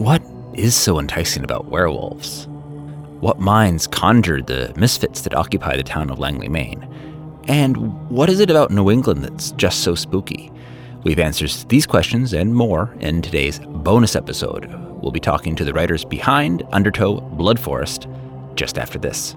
What is so enticing about werewolves? What minds conjured the misfits that occupy the town of Langley, Maine? And what is it about New England that's just so spooky? We've answers to these questions and more in today's bonus episode. We'll be talking to the writers behind Undertow Blood Forest just after this.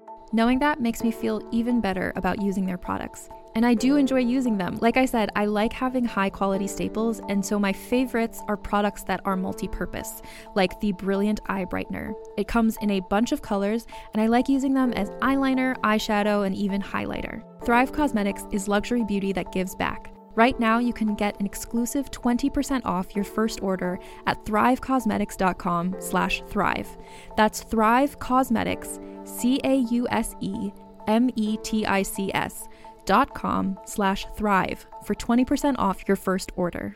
Knowing that makes me feel even better about using their products. And I do enjoy using them. Like I said, I like having high quality staples, and so my favorites are products that are multi purpose, like the Brilliant Eye Brightener. It comes in a bunch of colors, and I like using them as eyeliner, eyeshadow, and even highlighter. Thrive Causemetics is luxury beauty that gives back. Right now, you can get an exclusive 20% off your first order at thrivecausemetics.com slash thrive. That's Thrive Causemetics, C-A-U-S-E-M-E-T-I-C-S dot com slash thrive for 20% off your first order.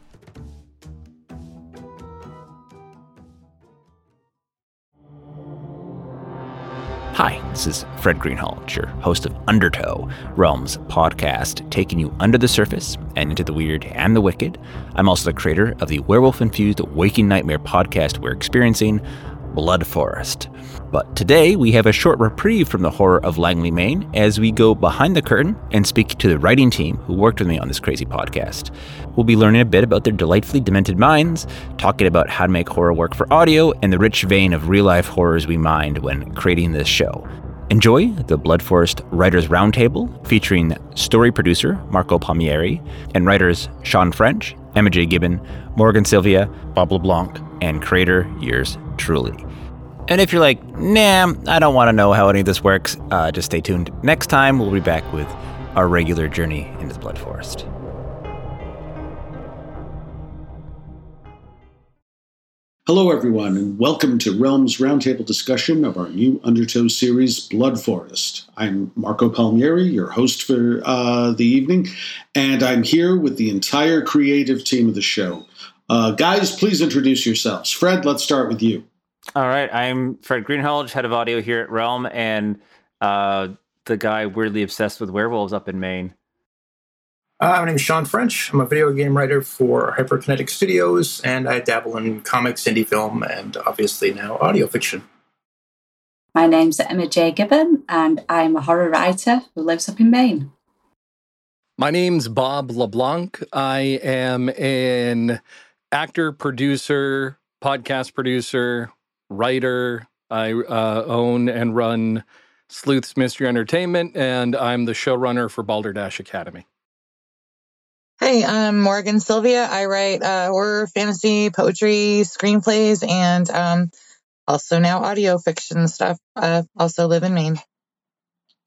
Hi, this is Fred Greenhalgh, your host of Undertow, Realms podcast, taking you under the surface and into the weird and the wicked. I'm also the creator of the werewolf infused waking nightmare podcast we're experiencing, Blood Forest. But today we have a short reprieve from the horror of Langley, Maine, as we go behind the curtain and speak to the writing team who worked with me on this crazy podcast. We'll be learning a bit about their delightfully demented minds, talking about how to make horror work for audio, and the rich vein of real life horrors we mined when creating this show. Enjoy the Blood Forest Writers Roundtable featuring story producer Marco Palmieri and writers Sean French, Emma J. Gibbon, Morgan Sylvia, Bob LeBlanc, and creator yours truly. And if you're like, nah, I don't want to know how any of this works, uh, just stay tuned. Next time, we'll be back with our regular journey into the Blood Forest. Hello, everyone, and welcome to Realms Roundtable discussion of our new Undertow series, Blood Forest. I'm Marco Palmieri, your host for uh, the evening, and I'm here with the entire creative team of the show. Uh, guys, please introduce yourselves. Fred, let's start with you. All right, I'm Fred Greenhalgh, head of audio here at Realm, and uh, the guy weirdly obsessed with werewolves up in Maine. Uh, my name is Sean French. I'm a video game writer for Hyperkinetic Studios, and I dabble in comics, indie film, and obviously now audio fiction. My name's Emma J. Gibbon, and I'm a horror writer who lives up in Maine. My name's Bob LeBlanc. I am an actor, producer, podcast producer, writer. I uh, own and run Sleuth's Mystery Entertainment, and I'm the showrunner for Balderdash Academy. Hey, I'm Morgan Sylvia. I write uh, horror, fantasy, poetry, screenplays, and um, also now audio fiction stuff. I also live in Maine.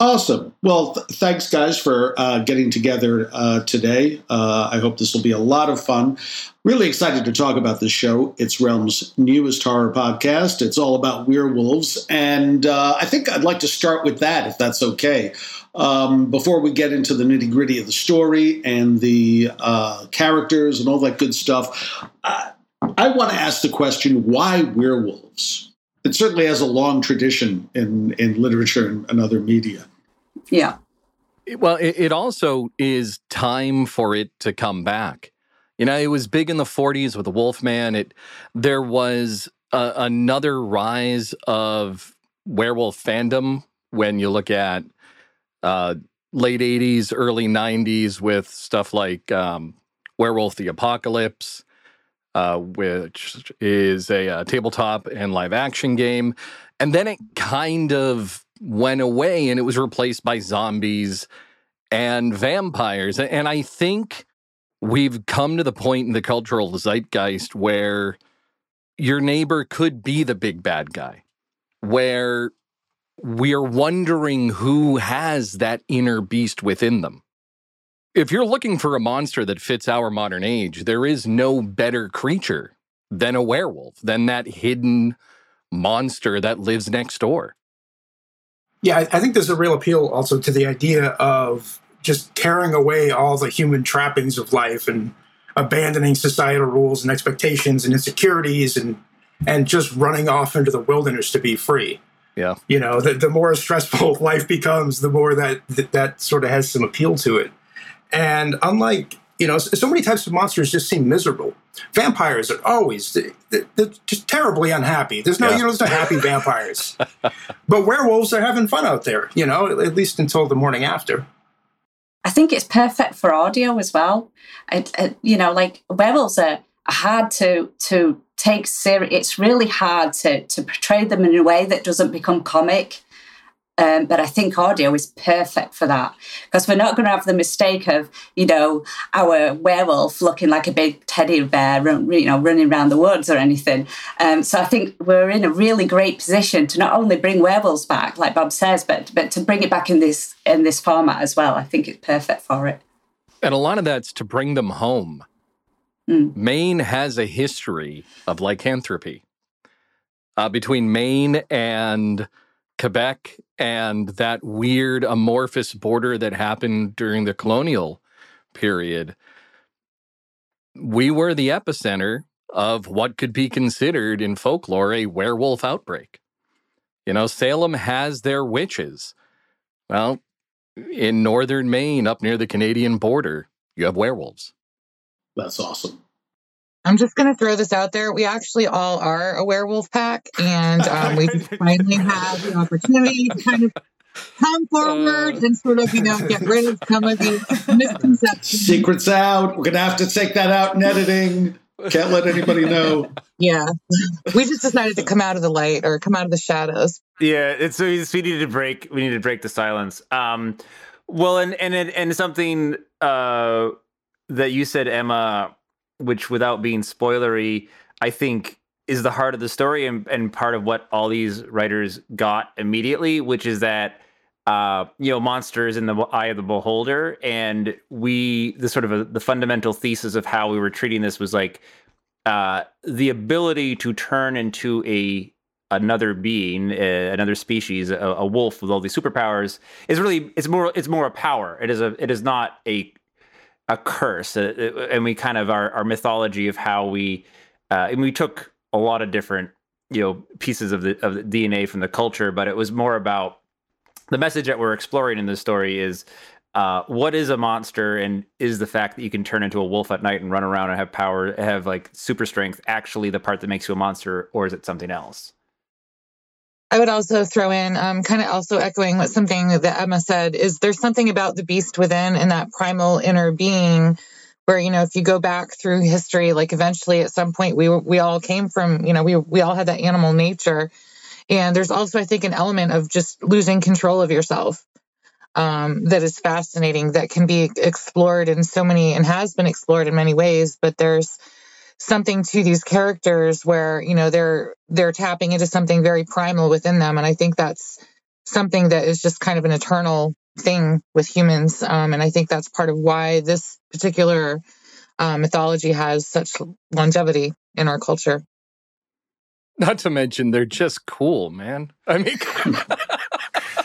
Awesome. Well, th- thanks, guys, for uh, getting together uh, today. Uh, I hope this will be a lot of fun. Really excited to talk about this show. It's Realm's newest horror podcast. It's all about werewolves. And uh, I think I'd like to start with that, if that's okay. Um, before we get into the nitty gritty of the story and the uh, characters and all that good stuff, I, I want to ask the question why werewolves? It certainly has a long tradition in, in literature and, and other media. Yeah. Well, it, it also is time for it to come back. You know, it was big in the 40s with the Wolfman. It there was a, another rise of werewolf fandom when you look at uh, late 80s, early 90s with stuff like um, Werewolf the Apocalypse, uh, which is a, a tabletop and live action game. And then it kind of went away and it was replaced by zombies and vampires. And I think we've come to the point in the cultural zeitgeist where your neighbor could be the big bad guy, where we're wondering who has that inner beast within them. If you're looking for a monster that fits our modern age, there is no better creature than a werewolf, than that hidden monster that lives next door. Yeah, I, think there's a real appeal also to the idea of just tearing away all the human trappings of life and abandoning societal rules and expectations and insecurities and and just running off into the wilderness to be free. Yeah. You know, the, the more stressful life becomes, the more that, that that sort of has some appeal to it. And unlike, you know, so many types of monsters just seem miserable. Vampires are always they're, they're just terribly unhappy. There's no, Yeah. you know, there's no happy vampires. but werewolves are having fun out there, you know, at least until the morning after. I think it's perfect for audio as well. I, I, you know, like werewolves are, are hard to to take serious. It's really hard to to portray them in a way that doesn't become comic. Um, but I think audio is perfect for that because we're not going to have the mistake of you know our werewolf looking like a big teddy bear, run, you know, running around the woods or anything. Um, so I think we're in a really great position to not only bring werewolves back, like Bob says, but but to bring it back in this in this format as well. I think it's perfect for it. And a lot of that's to bring them home. Mm. Maine has a history of lycanthropy. Uh, between Maine and Quebec and that weird amorphous border that happened during the colonial period, we were the epicenter of what could be considered in folklore a werewolf outbreak. You know, Salem has their witches. Well, in northern Maine, up near the Canadian border, you have werewolves. That's awesome. I'm just going to throw this out there. We actually all are a werewolf pack, and um, we finally have the opportunity to kind of come forward and sort of, you know, get rid of some of these misconceptions. Secrets out. We're going to have to take that out in editing. Can't let anybody know. Yeah. We just decided to come out of the light or come out of the shadows. Yeah, it's so we just- we needed to break we needed to break the silence. Um well and and and something uh that you said Emma which without being spoilery I think is the heart of the story and, and part of what all these writers got immediately which is that uh you know monsters in the eye of the beholder and we the sort of a, the fundamental thesis of how we were treating this was like uh the ability to turn into a another being, another species, a, a wolf with all these superpowers, is really it's more it's more a power. It is a it is not a a curse. Uh, uh, and we kind of our our mythology of how we uh, and we took a lot of different you know pieces of the of the DNA from the culture, but it was more about the message that we're exploring in this story is. Uh, what is a monster, and is the fact that you can turn into a wolf at night and run around and have power, have like super strength, actually the part that makes you a monster, or is it something else? I would also throw in, um, kind of also echoing what something that Emma said, is there's something about the beast within and that primal inner being where, you know, if you go back through history, like eventually at some point we we all came from, you know, we, we all had that animal nature. And there's also, I think, an element of just losing control of yourself um, that is fascinating, that can be explored in so many and has been explored in many ways. But there's something to these characters where you know they're they're tapping into something very primal within them, and I think that's something that is just kind of an eternal thing with humans. Um, and I think that's part of why this particular uh, mythology has such longevity in our culture. Not to mention, they're just cool, man. I mean,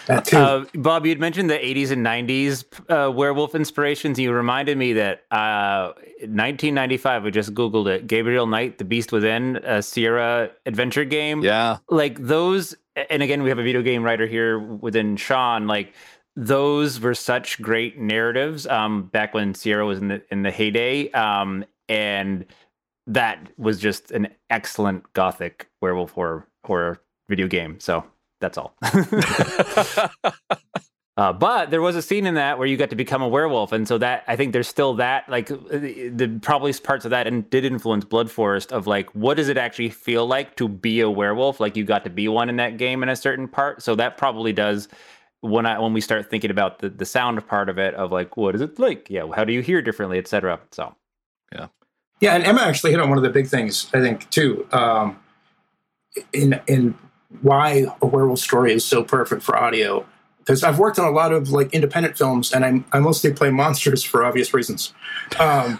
That too. Uh, Bob, you'd mentioned the 80s and 90s uh, werewolf inspirations. You reminded me that uh, 1995, we just Googled it Gabriel Knight, The Beast Within, a Sierra adventure game. yeah, Like those, and again, we have a video game writer here within Sean. Like those were such great narratives um, back when Sierra was in the, in the heyday. Um, and that was just an excellent gothic werewolf horror, horror video game. So that's all. Uh, but there was a scene in that where you got to become a werewolf, and so that I think there's still that like uh, the, the probably parts of that and did influence Blood Forest of like what does it actually feel like to be a werewolf? Like you got to be one in that game in a certain part, so that probably does when I when we start thinking about the the sound part of it of like what is it like? Yeah, how do you hear differently, etc. So yeah, Yeah, and Emma actually hit on one of the big things I think too. Um, in in why a werewolf story is so perfect for audio, because I've worked on a lot of like independent films, and I I mostly play monsters for obvious reasons. Um,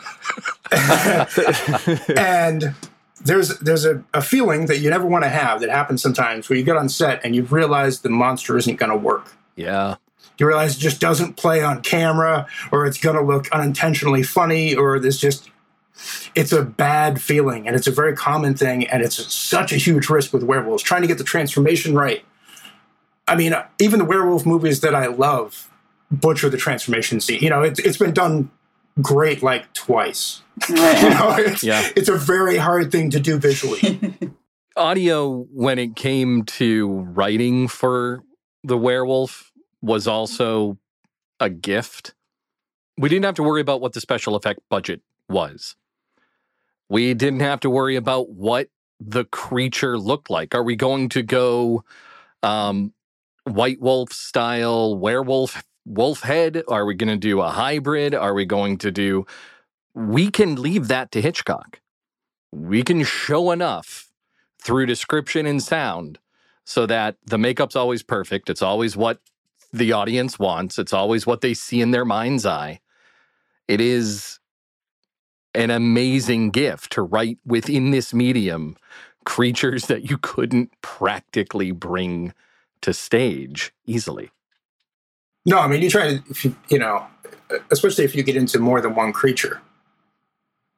and there's there's a, a feeling that you never want to have that happens sometimes where you get on set and you realize the monster isn't going to work yeah. you realize it just doesn't play on camera or it's going to look unintentionally funny or there's just it's a bad feeling and it's a very common thing and it's such a huge risk with werewolves trying to get the transformation right i mean even the werewolf movies that i love butcher the transformation scene you know it, it's been done great like twice you know it's, Yeah. it's a very hard thing to do visually Audio, when it came to writing for the werewolf, was also a gift. We didn't have to worry about what the special effect budget was. We didn't have to worry about what the creature looked like. Are we going to go um, White Wolf style werewolf wolf head? Are we going to do a hybrid? Are we going to do? We can leave that to Hitchcock. We can show enough through description and sound so that the makeup's always perfect. It's always what the audience wants. It's always what they see in their mind's eye. It is an amazing gift to write within this medium creatures that you couldn't practically bring to stage easily. No, I mean you try to, you, you know, especially if you get into more than one creature.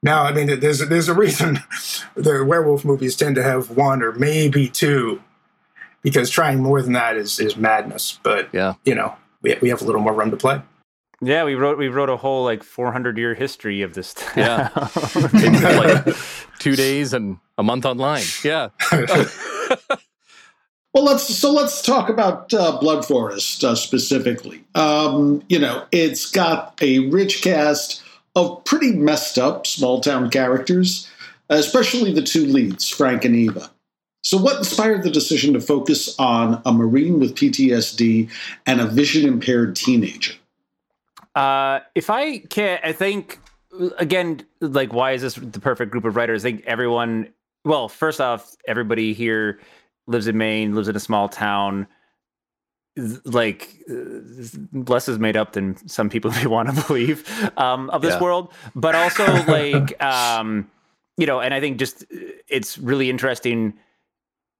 Now, I mean, there's there's a reason the werewolf movies tend to have one or maybe two, because trying more than that is is madness. But Yeah. you know, we we have a little more room to play. Yeah, we wrote we wrote a whole like 400 year history of this. Yeah. In like two days and a month online. Yeah. Well, let's so let's talk about uh, Blood Forest uh, specifically. Um, you know, it's got a rich cast of pretty messed up small town characters, especially the two leads, Frank and Eva. So, what inspired the decision to focus on a Marine with PTSD and a vision impaired teenager? Uh, if I can, I think again, like, why is this the perfect group of writers? I think everyone. Well, first off, everybody here lives in Maine, lives in a small town. Like, uh, less is made up than some people may want to believe um, of this Yeah. world, but also like, um, you know, and I think just uh, it's really interesting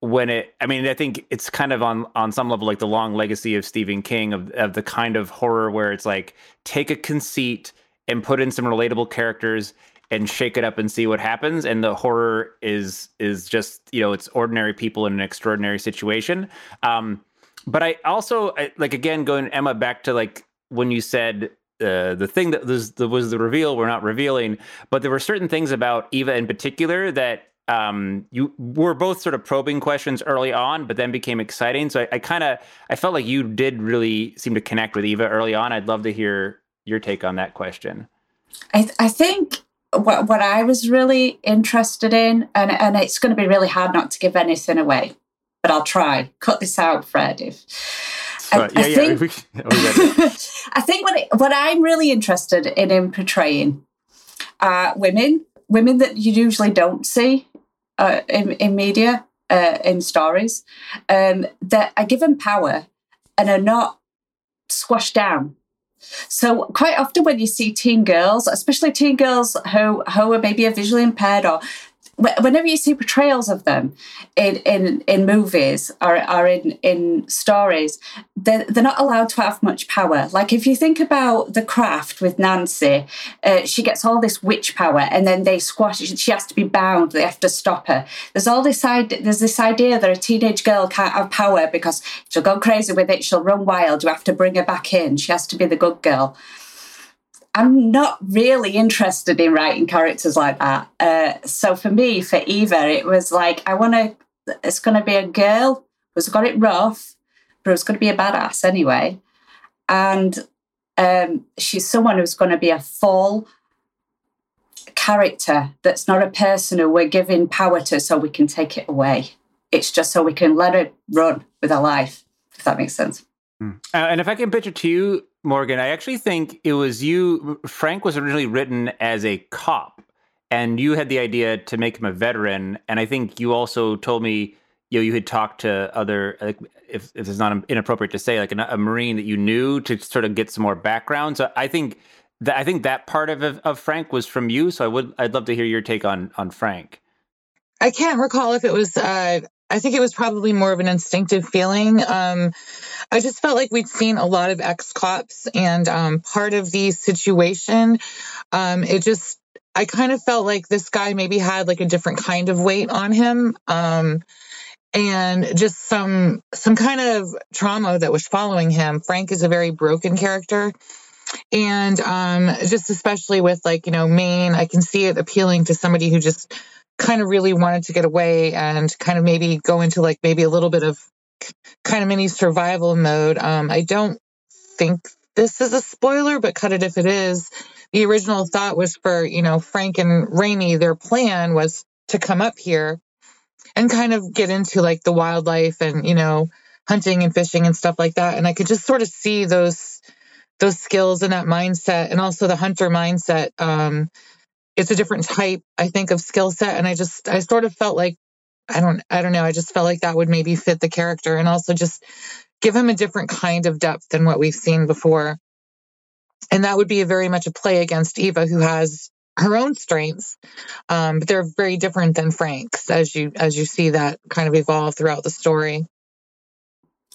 when it i mean i think it's kind of on on some level like the long legacy of stephen king of, of the kind of horror where it's like take a conceit and put in some relatable characters and shake it up and see what happens. And the horror is is just you know it's ordinary people in an extraordinary situation. Um but i also I, like again going emma back to like when you said uh, the thing that was the, was the reveal we're not revealing but there were certain things about eva in particular that um, you were both sort of probing questions early on, but then became exciting. So I, I kind of I felt like you did really seem to connect with Eva early on. I'd love to hear your take on that question. I, I think what, what I was really interested in, and, and it's going to be really hard not to give anything away, but I'll try. Cut this out, Fred. If I, But, I think, we, we. I think what it, what I'm really interested in in portraying are women, women that you usually don't see uh, in in media, uh, in stories, um, that are given power and are not squashed down. So quite often when you see teen girls, especially teen girls who who are maybe visually impaired or whenever you see portrayals of them in in, in movies or, or in in stories, they're, they're not allowed to have much power. Like if you think about the craft with Nancy, uh, she gets all this witch power, and then they squash. It. She has to be bound. They have to stop her. There's all this idea. There's this idea that a teenage girl can't have power because she'll go crazy with it. She'll run wild. You have to bring her back in. She has to be the good girl. I'm not really interested in writing characters like that. Uh, so for me, for Eva, it was like I want to. It's going to be a girl who's got it rough, but who's going to be a badass anyway, and um, she's someone who's going to be a full character that's not a person who we're giving power to so we can take it away. It's just so we can let it run with our life, if that makes sense. Mm. Uh, and if I can it to you, Morgan, I actually think it was you. Frank was originally written as a cop, and you had the idea to make him a veteran. And I think you also told me you know, you had talked to other, like, if, if it's not inappropriate to say, like a, a Marine that you knew to sort of get some more background. So I think that I think that part of of Frank was from you. So I would I'd love to hear your take on on Frank. I can't recall if it was. Uh, I think it was probably more of an instinctive feeling. Um, I just felt like we'd seen a lot of ex cops, and um, part of the situation, um, it just, I kind of felt like this guy maybe had like a different kind of weight on him. Um, and just some some kind of trauma that was following him. Frank is a very broken character, and um, just especially with like you know Maine, I can see it appealing to somebody who just kind of really wanted to get away and kind of maybe go into like maybe a little bit of kind of mini survival mode. Um, I don't think this is a spoiler, but cut it if it is. The original thought was for, you know, Frank and Raimi, their plan was to come up here and kind of get into like the wildlife and, you know, hunting and fishing and stuff like that. And I could just sort of see those those skills and that mindset and also the hunter mindset. Um, it's a different type, I think, of skill set. And I just I sort of felt like I don't I don't know. I just felt like that would maybe fit the character and also just give him a different kind of depth than what we've seen before. And that would be very much a play against Eva, who has her own strengths, um, but they're very different than Frank's as you as you see that kind of evolve throughout the story.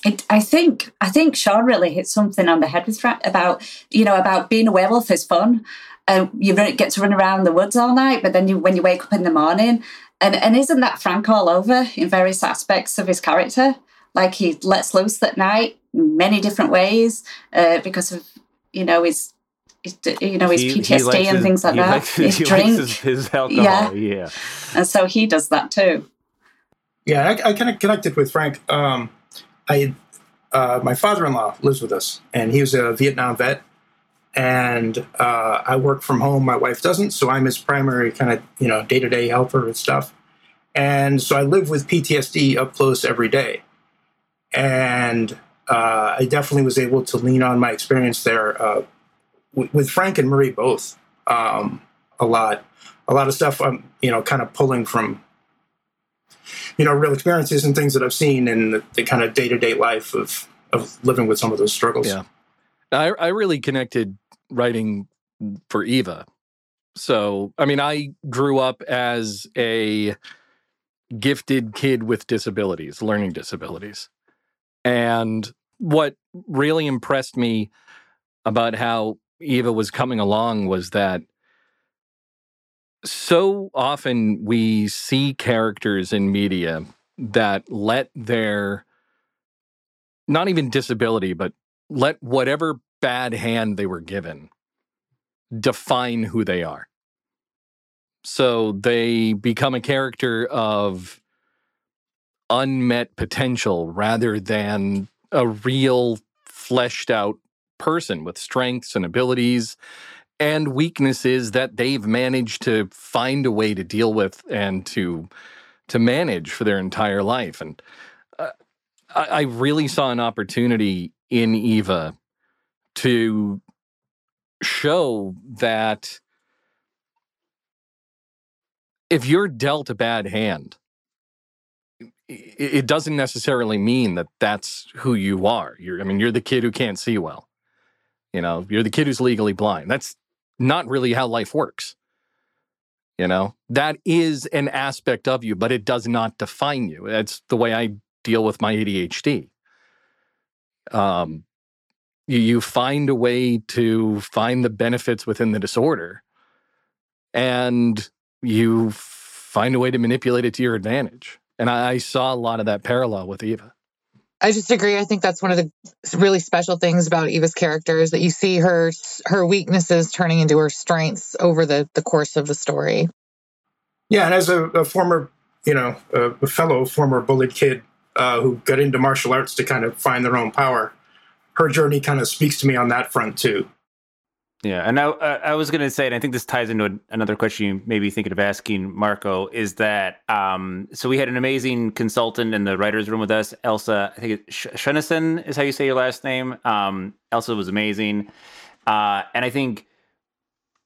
It, I think I think Sean really hit something on the head with Frank about you know about being a werewolf is fun, and you get to run around the woods all night, but then you when you wake up in the morning and and isn't that Frank all over in various aspects of his character? Like he lets loose at night many different ways uh, because of you know his, his you know his he, PTSD he and his, things like that. Likes, his drink, his, his, alcohol. Yeah. yeah, and so he does that too. Yeah, I, I kind of connected with Frank. Um, I uh, my father-in-law lives with us, and he was a Vietnam vet, and uh, I work from home. My wife doesn't, so I'm his primary kind of you know day to day helper and stuff. And so I live with PTSD up close every day, and uh, I definitely was able to lean on my experience there uh, w- with Frank and Marie both um, a lot. A lot of stuff I'm you know kind of pulling from you know real experiences and things that I've seen in the, the kind of day to day life of of living with some of those struggles. Yeah, I I really connected writing for Eva. So, I mean, I grew up as a gifted kid with disabilities, learning disabilities. And what really impressed me about how Eva was coming along was that so often we see characters in media that let their not even disability, but let whatever bad hand they were given define who they are. So they become a character of unmet potential rather than a real fleshed out person with strengths and abilities and weaknesses that they've managed to find a way to deal with and to to manage for their entire life and uh, I, I really saw an opportunity in Eva to show that if you're dealt a bad hand, it doesn't necessarily mean that that's who you are. You're, I mean, you're the kid who can't see well. You know, you're the kid who's legally blind. That's not really how life works. You know, that is an aspect of you, but it does not define you. That's the way I deal with my ADHD. Um, you, you find a way to find the benefits within the disorder and you find a way to manipulate it to your advantage. And I, I saw a lot of that parallel with Eva. I just agree. I think that's one of the really special things about Eva's character is that you see her her weaknesses turning into her strengths over the the course of the story. Yeah, and as a, a former, you know, a, fellow former bullied kid uh, who got into martial arts to kind of find their own power, her journey kind of speaks to me on that front too. Yeah, and I I was going to say, and I think this ties into another question you may be thinking of asking Marco, is that um, so we had an amazing consultant in the writers' room with us, Elsa. I think Shunison is how you say your last name. Um, Elsa was amazing, uh, and I think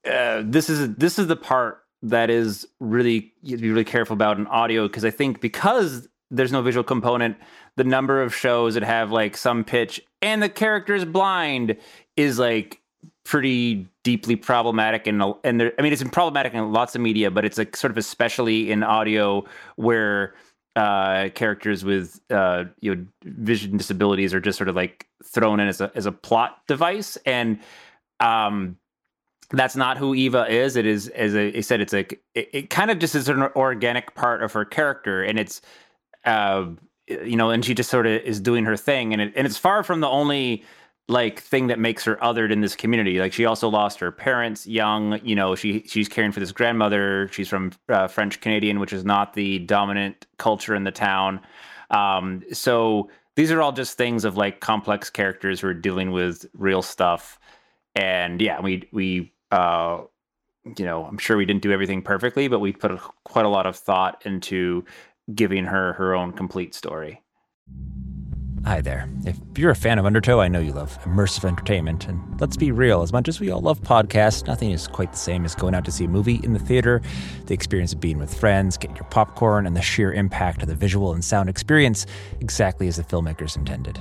uh, this is this is the part that is really you have to be really careful about in audio because I think because there's no visual component, the number of shows that have like some pitch and the character is blind is like pretty deeply problematic and and there, I mean it's problematic in lots of media, but it's like sort of especially in audio where uh, characters with uh, you know vision disabilities are just sort of like thrown in as a as a plot device. And um that's not who Eva is. It is, as I said, it's like it, it kind of just is an organic part of her character, and it's, uh, you know, and she just sort of is doing her thing, and it, and it's far from the only like thing that makes her othered in this community. Like she also lost her parents young. You know, she she's caring for this grandmother. She's from uh, French Canadian, which is not the dominant culture in the town. Um, so these are all just things of like complex characters who are dealing with real stuff. And yeah, we we uh, you know, I'm sure we didn't do everything perfectly, but we put a, quite a lot of thought into giving her her own complete story. Hi there. If you're a fan of Undertow, I know you love immersive entertainment. And let's be real, as much as we all love podcasts, nothing is quite the same as going out to see a movie in the theater, the experience of being with friends, getting your popcorn, and the sheer impact of the visual and sound experience exactly as the filmmakers intended.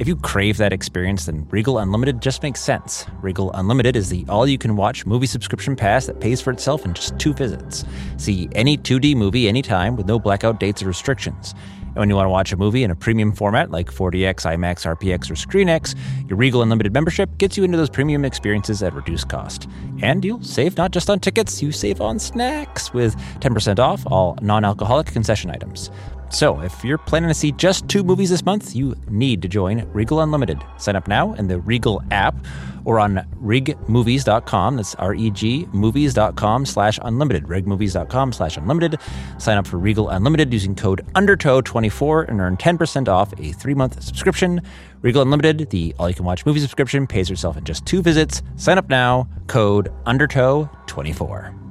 If you crave that experience, then Regal Unlimited just makes sense. Regal Unlimited is the all you can watch movie subscription pass that pays for itself in just two visits. See any 2D movie anytime with no blackout dates or restrictions. And when you want to watch a movie in a premium format like 4DX, IMAX, RPX, or ScreenX, your Regal Unlimited membership gets you into those premium experiences at reduced cost. And you'll save not just on tickets, you save on snacks with 10% off all non alcoholic concession items. So, if you're planning to see just two movies this month, you need to join Regal Unlimited. Sign up now in the Regal app or on regmovies.com. That's R-E-G movies.com slash unlimited. regmovies.com slash unlimited. Sign up for Regal Unlimited using code UNDERTOW24 and earn 10% off a three-month subscription. Regal Unlimited, the all-you-can-watch movie subscription, pays yourself in just two visits. Sign up now. Code UNDERTOW24.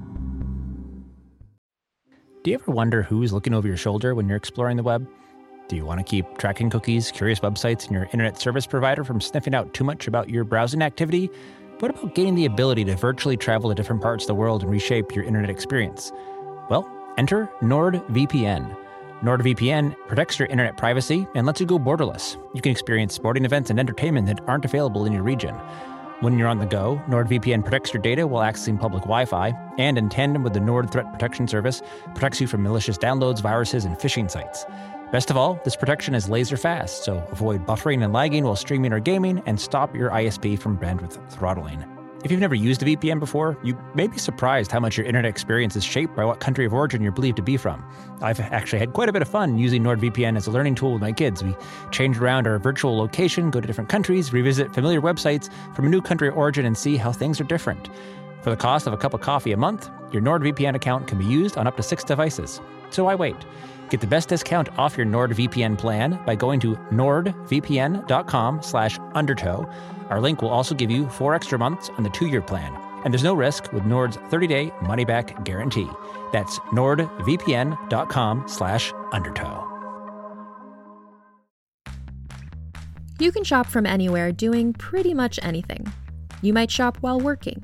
Do you ever wonder who's looking over your shoulder when you're exploring the web? Do you want to keep tracking cookies, curious websites, and your internet service provider from sniffing out too much about your browsing activity? What about gaining the ability to virtually travel to different parts of the world and reshape your internet experience? Well, enter NordVPN. NordVPN protects your internet privacy and lets you go borderless. You can experience sporting events and entertainment that aren't available in your region. When you're on the go, NordVPN protects your data while accessing public Wi Fi, and in tandem with the Nord Threat Protection Service, protects you from malicious downloads, viruses, and phishing sites. Best of all, this protection is laser fast, so avoid buffering and lagging while streaming or gaming, and stop your ISP from bandwidth throttling. If you've never used a VPN before, you may be surprised how much your internet experience is shaped by what country of origin you're believed to be from. I've actually had quite a bit of fun using NordVPN as a learning tool with my kids. We change around our virtual location, go to different countries, revisit familiar websites from a new country of origin, and see how things are different. For the cost of a cup of coffee a month, your NordVPN account can be used on up to six devices. So why wait? Get the best discount off your NordVPN plan by going to nordvpn.com slash undertow our link will also give you four extra months on the two year plan. And there's no risk with Nord's 30 day money back guarantee. That's nordvpn.com slash undertow. You can shop from anywhere doing pretty much anything. You might shop while working,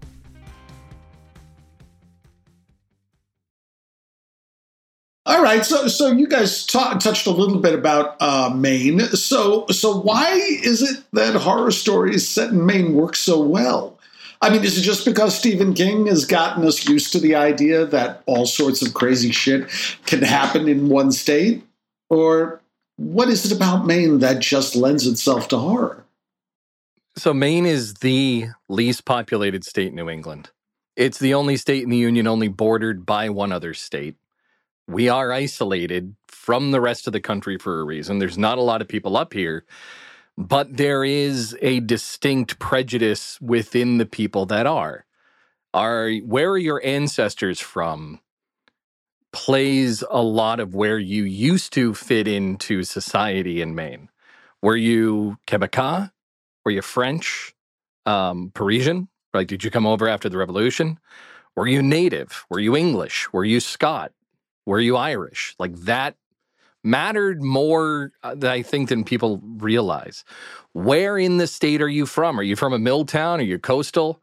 All right, so so you guys ta- touched a little bit about uh, Maine. So so why is it that horror stories set in Maine work so well? I mean, is it just because Stephen King has gotten us used to the idea that all sorts of crazy shit can happen in one state, or what is it about Maine that just lends itself to horror? So Maine is the least populated state in New England. It's the only state in the union only bordered by one other state we are isolated from the rest of the country for a reason. There's not a lot of people up here, but there is a distinct prejudice within the people that are. Are where are your ancestors from? Plays a lot of where you used to fit into society in Maine. Were you Quebecois? Were you French? Um, Parisian? Like, did you come over after the revolution? Were you native? Were you English? Were you Scot? Were you Irish? Like that mattered more, uh, I think, than people realize. Where in the state are you from? Are you from a mill town? Are you coastal?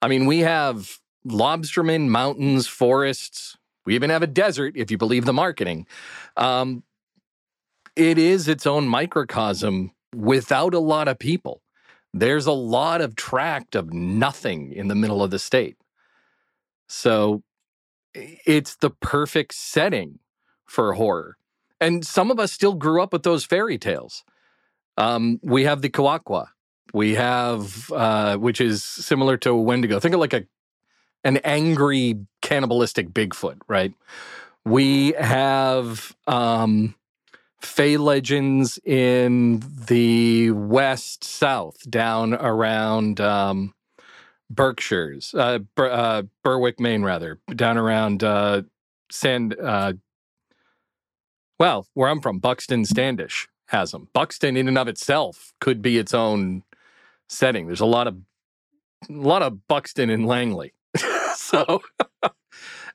I mean, we have lobstermen, mountains, forests. We even have a desert, if you believe the marketing. Um, it is its own microcosm without a lot of people. There's a lot of tract of nothing in the middle of the state. So it's the perfect setting for horror. And some of us still grew up with those fairy tales. Um, we have the Kawakwa. We have, uh, which is similar to Wendigo. Think of like a an angry cannibalistic Bigfoot, right? We have um, Fey legends in the west south, down around um, Berkshires, uh, Ber, uh, Berwick, Maine, rather, down around uh, Sand. Uh, well, where I'm from, Buxton, Standish has them. Buxton, in and of itself, could be its own setting. There's a lot of a lot of Buxton and Langley, so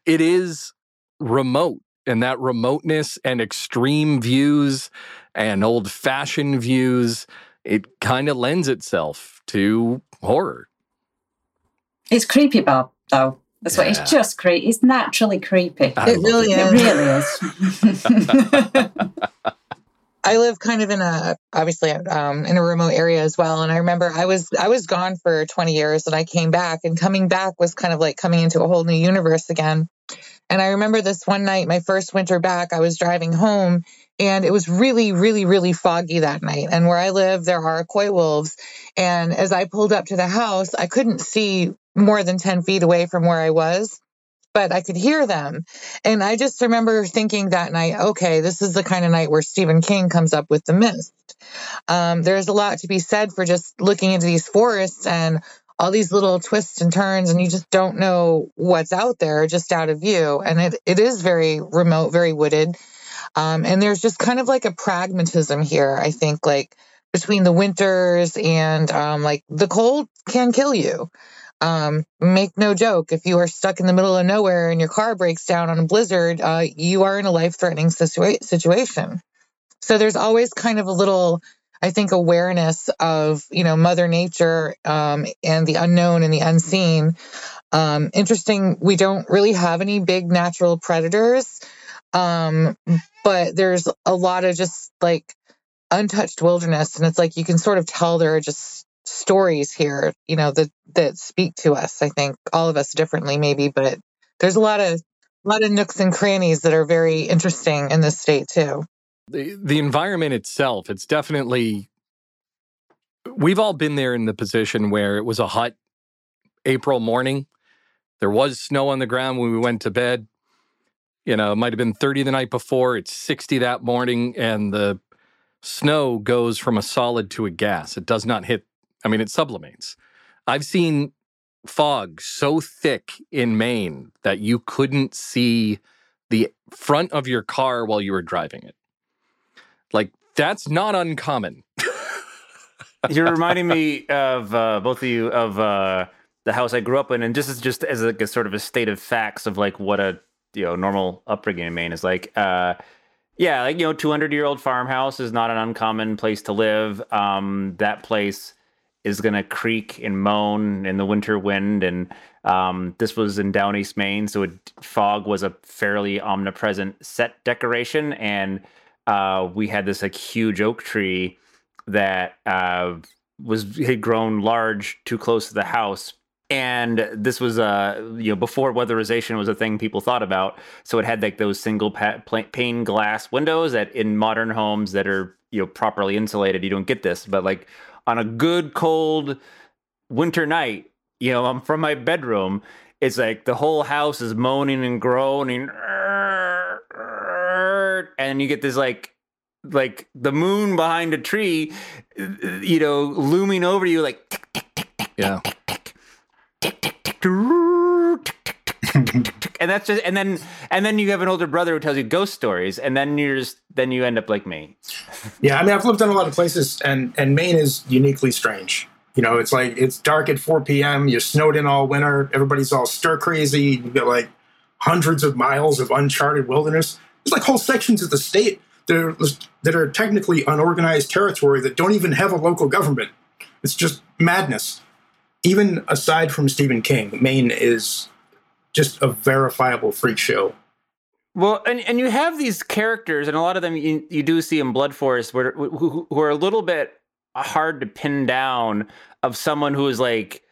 it is remote, and that remoteness and extreme views and old-fashioned views, it kind of lends itself to horror. It's creepy, Bob, though. That's yeah. what it's just creepy. It's naturally creepy. I it really it. is. It really is. I live kind of in a obviously um, in a remote area as well, and I remember I was I was gone for 20 years, and I came back, and coming back was kind of like coming into a whole new universe again. And I remember this one night, my first winter back, I was driving home, and it was really, really, really foggy that night. And where I live, there are coy wolves. And as I pulled up to the house, I couldn't see more than 10 feet away from where I was, but I could hear them. And I just remember thinking that night, okay, this is the kind of night where Stephen King comes up with the mist. Um, there's a lot to be said for just looking into these forests and all these little twists and turns, and you just don't know what's out there just out of view. And it, it is very remote, very wooded. Um, and there's just kind of like a pragmatism here, I think, like between the winters and um, like the cold can kill you. Um, make no joke, if you are stuck in the middle of nowhere and your car breaks down on a blizzard, uh, you are in a life threatening situa- situation. So there's always kind of a little, I think, awareness of, you know, Mother Nature um, and the unknown and the unseen. Um, interesting, we don't really have any big natural predators, um, but there's a lot of just like untouched wilderness. And it's like you can sort of tell there are just stories here, you know, that that speak to us. I think all of us differently, maybe, but there's a lot of a lot of nooks and crannies that are very interesting in this state too. The the environment itself, it's definitely we've all been there in the position where it was a hot April morning. There was snow on the ground when we went to bed. You know, it might have been 30 the night before. It's 60 that morning, and the snow goes from a solid to a gas. It does not hit, I mean, it sublimates. I've seen fog so thick in Maine that you couldn't see the front of your car while you were driving it. Like, that's not uncommon. You're reminding me of uh, both of you of uh, the house I grew up in, and just as just as like a sort of a state of facts of like what a you know normal upbringing in Maine is like. Uh, yeah, like you know, 200 year old farmhouse is not an uncommon place to live. Um, that place is going to creak and moan in the winter wind, and um, this was in down east Maine, so it, fog was a fairly omnipresent set decoration, and uh, we had this like huge oak tree that uh, was had grown large too close to the house and this was uh you know before weatherization was a thing people thought about so it had like those single pa- pane glass windows that in modern homes that are you know properly insulated you don't get this but like on a good cold winter night you know i'm from my bedroom it's like the whole house is moaning and groaning and you get this like like the moon behind a tree, you know, looming over you like tick, tick, tick, tick, yeah. tick, tick, tick, tick, tick, tick, and that's just and then and then you have an older brother who tells you ghost stories, and then you're just then you end up like me. yeah, I mean, I've lived in a lot of places, and and Maine is uniquely strange. You know, it's like it's dark at 4 p.m. You're snowed in all winter. Everybody's all stir crazy. You've got like hundreds of miles of uncharted wilderness. There's like whole sections of the state that are, that are technically unorganized territory that don't even have a local government. It's just madness. Even aside from Stephen King, Maine is just a verifiable freak show. Well, and, and you have these characters, and a lot of them you, you do see in Blood Forest, where who, who are a little bit hard to pin down. Of someone who is like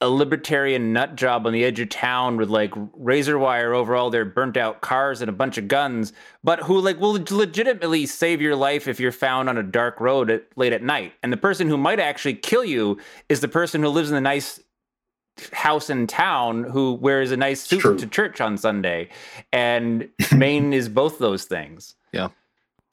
a libertarian nut job on the edge of town with like razor wire over all their burnt out cars and a bunch of guns, but who like will legitimately save your life if you're found on a dark road at, late at night. And the person who might actually kill you is the person who lives in the nice house in town who wears a nice suit to church on Sunday. And Maine is both those things. Yeah.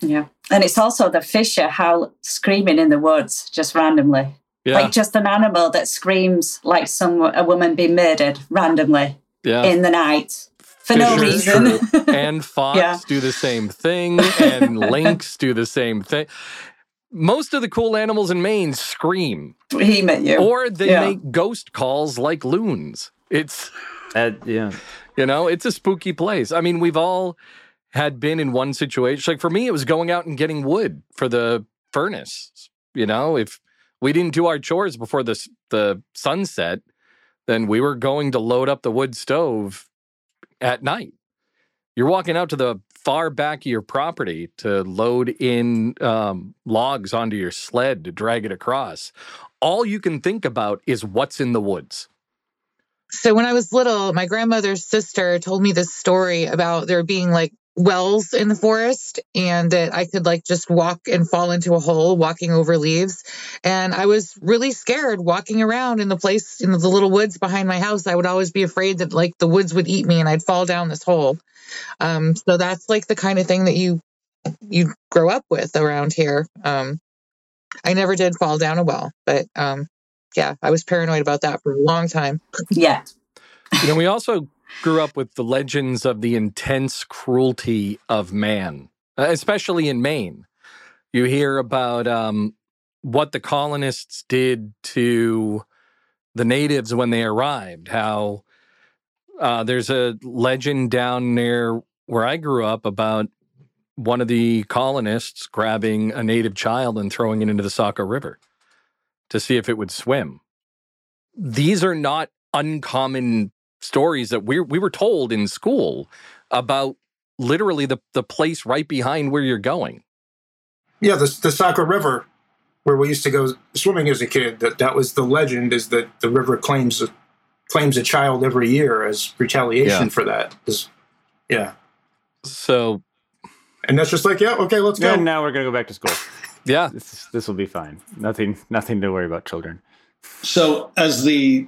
Yeah. And it's also the fisher howl screaming in the woods just randomly. Yeah. Like just an animal that screams like some a woman being murdered randomly yeah. in the night for no reason. and fox yeah. do the same thing, and lynx do the same thing. Most of the cool animals in Maine scream, scream at you, or they yeah. make ghost calls like loons. It's uh, yeah, you know, it's a spooky place. I mean, we've all had been in one situation. Like for me, it was going out and getting wood for the furnace. You know, if we didn't do our chores before the the sunset, then we were going to load up the wood stove at night. You're walking out to the far back of your property to load in um, logs onto your sled to drag it across. All you can think about is what's in the woods. So when I was little, my grandmother's sister told me this story about there being like wells in the forest and that I could like just walk and fall into a hole walking over leaves. And I was really scared walking around in the place in the little woods behind my house. I would always be afraid that like the woods would eat me and I'd fall down this hole. Um, so that's like the kind of thing that you you grow up with around here. Um, I never did fall down a well, but um, yeah, I was paranoid about that for a long time. Yeah. You know, we also grew up with the legends of the intense cruelty of man, uh, especially in Maine. You hear about um, what the colonists did to the natives when they arrived, how uh, there's a legend down near where I grew up about one of the colonists grabbing a native child and throwing it into the Saco River to see if it would swim. These are not uncommon stories that we we were told in school about literally the the place right behind where you're going. Yeah, the the Saco River, where we used to go swimming as a kid. That that was the legend is that the river claims claims a child every year as retaliation yeah. for that. Yeah. So. And that's just like, yeah, okay, let's go. And now we're gonna go back to school. Yeah. This, this will be fine. Nothing, nothing to worry about children. So, as the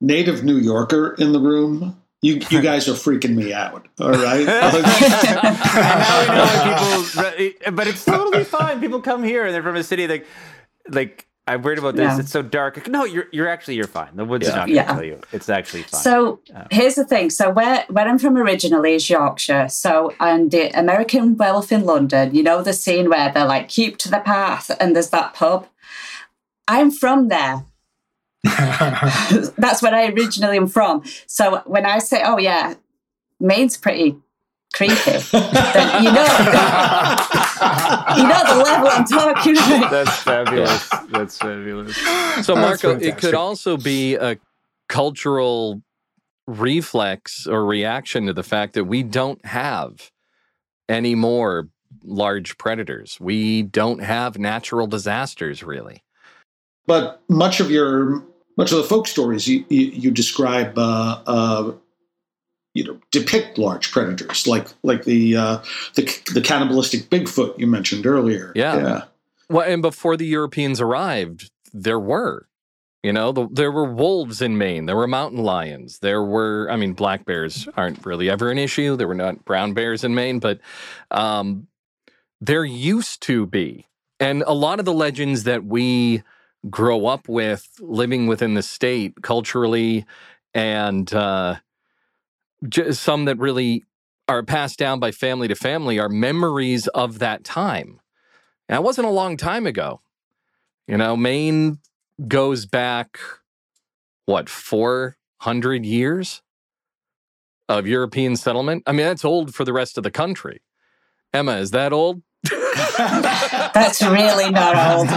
native New Yorker in the room, you you guys are freaking me out. All right. now we know people, but it's totally fine. People come here and they're from a city like, like I'm worried about this. Yeah. It's so dark. No, you're you're actually you're fine. The woods is Yeah. not going to Yeah. kill you. It's actually fine. So Yeah. here's the thing. So where where I'm from originally is Yorkshire. So and the American Werewolf in London, you know the scene where they're like keep to the path and there's that pub. I'm from there. That's where I originally am from. So when I say, oh yeah, Maine's pretty creepy, then you know you know the level I'm talking about. That's fabulous. That's fabulous. So, Marco, it could also be a cultural reflex or reaction to the fact that we don't have any more large predators. We don't have natural disasters, really. But much of your much of the folk stories you you, you describe uh, uh, you know depict large predators like like the uh, the the cannibalistic Bigfoot you mentioned earlier. Yeah. Well, and before the Europeans arrived, there were. You know, the, there were wolves in Maine. There were mountain lions. There were, I mean, black bears aren't really ever an issue. There were not brown bears in Maine, but um, there used to be. And a lot of the legends that we grow up with living within the state culturally and uh, some that really are passed down by family to family are memories of that time. That wasn't a long time ago. You know, Maine goes back, what, 400 years of European settlement? I mean, that's old for the rest of the country. Emma, is that old? That's really not old.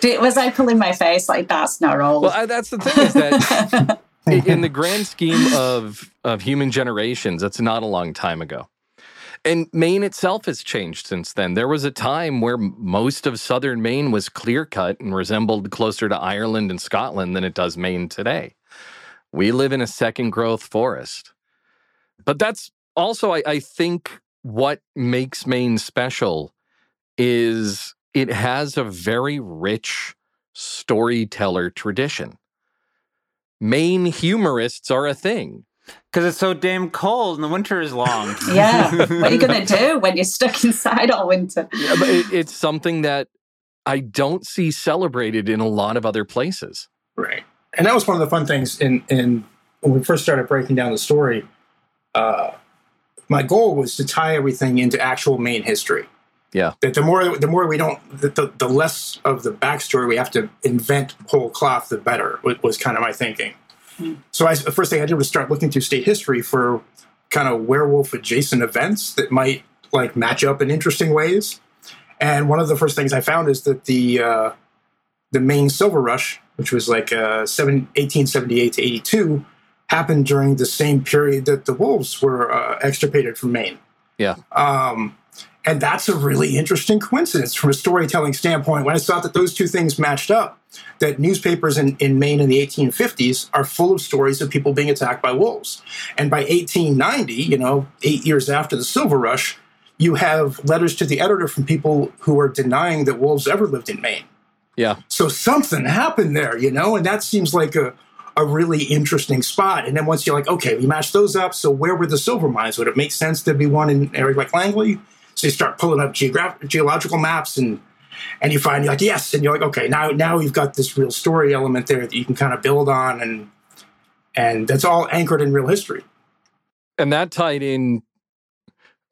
Did- Was I pulling my face like that's not old? Well, I, that's the thing is that in the grand scheme of of human generations, that's not a long time ago. And Maine itself has changed since then. There was a time where most of southern Maine was clear cut and resembled closer to Ireland and Scotland than it does Maine today. We live in a second growth forest. But that's also, I, I think, what makes Maine special is it has a very rich storyteller tradition. Maine humorists are a thing. Because it's so damn cold and the winter is long. yeah. What are you going to do when you're stuck inside all winter? Yeah, but it, it's something that I don't see celebrated in a lot of other places. Right. And that was one of the fun things in, in when we first started breaking down the story. Uh, my goal was to tie everything into actual Maine history. Yeah. That the more the more we don't the, the, the less of the backstory we have to invent whole cloth, the better. Was, was kind of my thinking. So I, the first thing I did was start looking through state history for kind of werewolf adjacent events that might like match up in interesting ways. And one of the first things I found is that the uh, the Maine Silver Rush, which was like uh, seven, 1878 to 82, happened during the same period that the wolves were uh, extirpated from Maine. Yeah. Um, and that's a really interesting coincidence from a storytelling standpoint. When I saw that those two things matched up, that newspapers in, in Maine in the 1850s are full of stories of people being attacked by wolves. And by 1890, you know, eight years after the Silver Rush, you have letters to the editor from people who are denying that wolves ever lived in Maine. Yeah. So something happened there, you know, and that seems like a, a really interesting spot. And then once you're like, okay, we match those up. So where were the silver mines? Would it make sense to be one in area like Langley? So you start pulling up geograph- geological maps and and you find you're like, yes, and you're like, okay, now now you've got this real story element there that you can kind of build on and and that's all anchored in real history. And that tied in,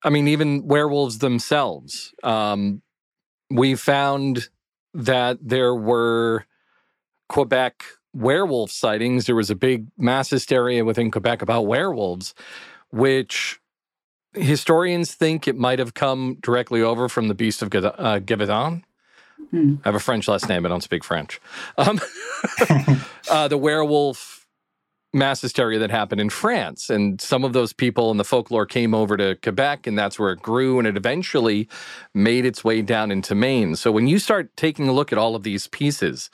I mean, even werewolves themselves. Um, we found that there were Quebec werewolf sightings. There was a big mass hysteria within Quebec about werewolves, which historians think it might have come directly over from the beast of uh, Givaudan. Hmm. I have a French last name. I don't speak French. Um, uh, the werewolf mass hysteria that happened in France. And some of those people in the folklore came over to Quebec, and that's where it grew. And it eventually made its way down into Maine. So when you start taking a look at all of these pieces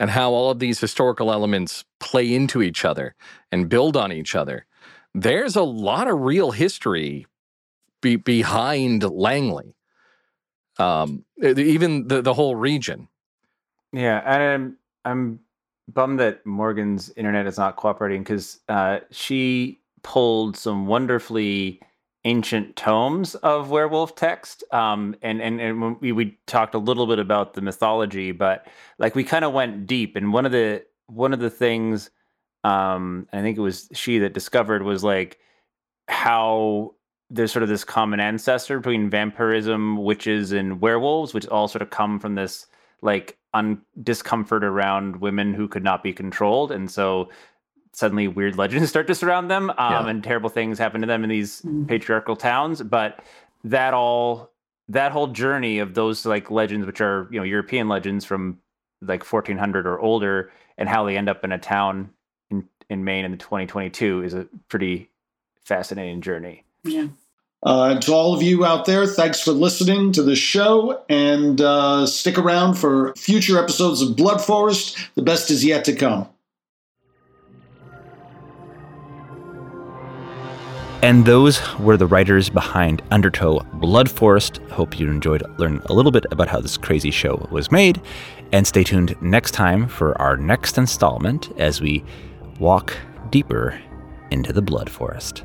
and how all of these historical elements play into each other and build on each other, there's a lot of real history be- behind Langley. um, even the the whole region. Yeah, and I'm I'm bummed that Morgan's internet is not cooperating because uh, she pulled some wonderfully ancient tomes of werewolf text. Um, and and and we, we talked a little bit about the mythology but like we kind of went deep. And one of the one of the things um, i think it was she that discovered was like how there's sort of this common ancestor between vampirism witches and werewolves which all sort of come from this like un- discomfort around women who could not be controlled. And so suddenly weird legends start to surround them um, yeah. and terrible things happen to them in these mm. patriarchal towns but that all that whole journey of those like legends which are you know european legends from like 1400 or older and how they end up in a town in, in maine in the 2022 is a pretty fascinating journey yeah uh, and to all of you out there, thanks for listening to the show and uh, stick around for future episodes of Blood Forest. The best is yet to come. And those were the writers behind Undertow Blood Forest. Hope you enjoyed learning a little bit about how this crazy show was made. And stay tuned next time for our next installment as we walk deeper into the Blood Forest.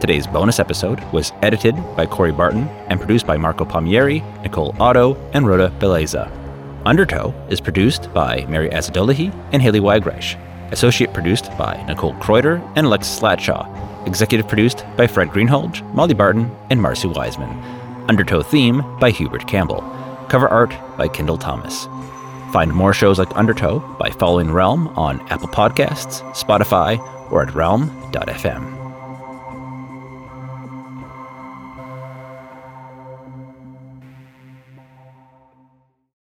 Today's bonus episode was edited by Corey Barton and produced by Marco Palmieri, Nicole Otto, and Rhoda Beleza. Undertow is produced by Mary Asadolahi and Haley Weigreich. Associate produced by Nicole Kreuter and Alexis Slatshaw. Executive produced by Fred Greenhalgh, Molly Barton, and Marcy Wiseman. Undertow theme by Hubert Campbell. Cover art by Kendall Thomas. Find more shows like Undertow by following Realm on Apple Podcasts, Spotify, or at realm.fm.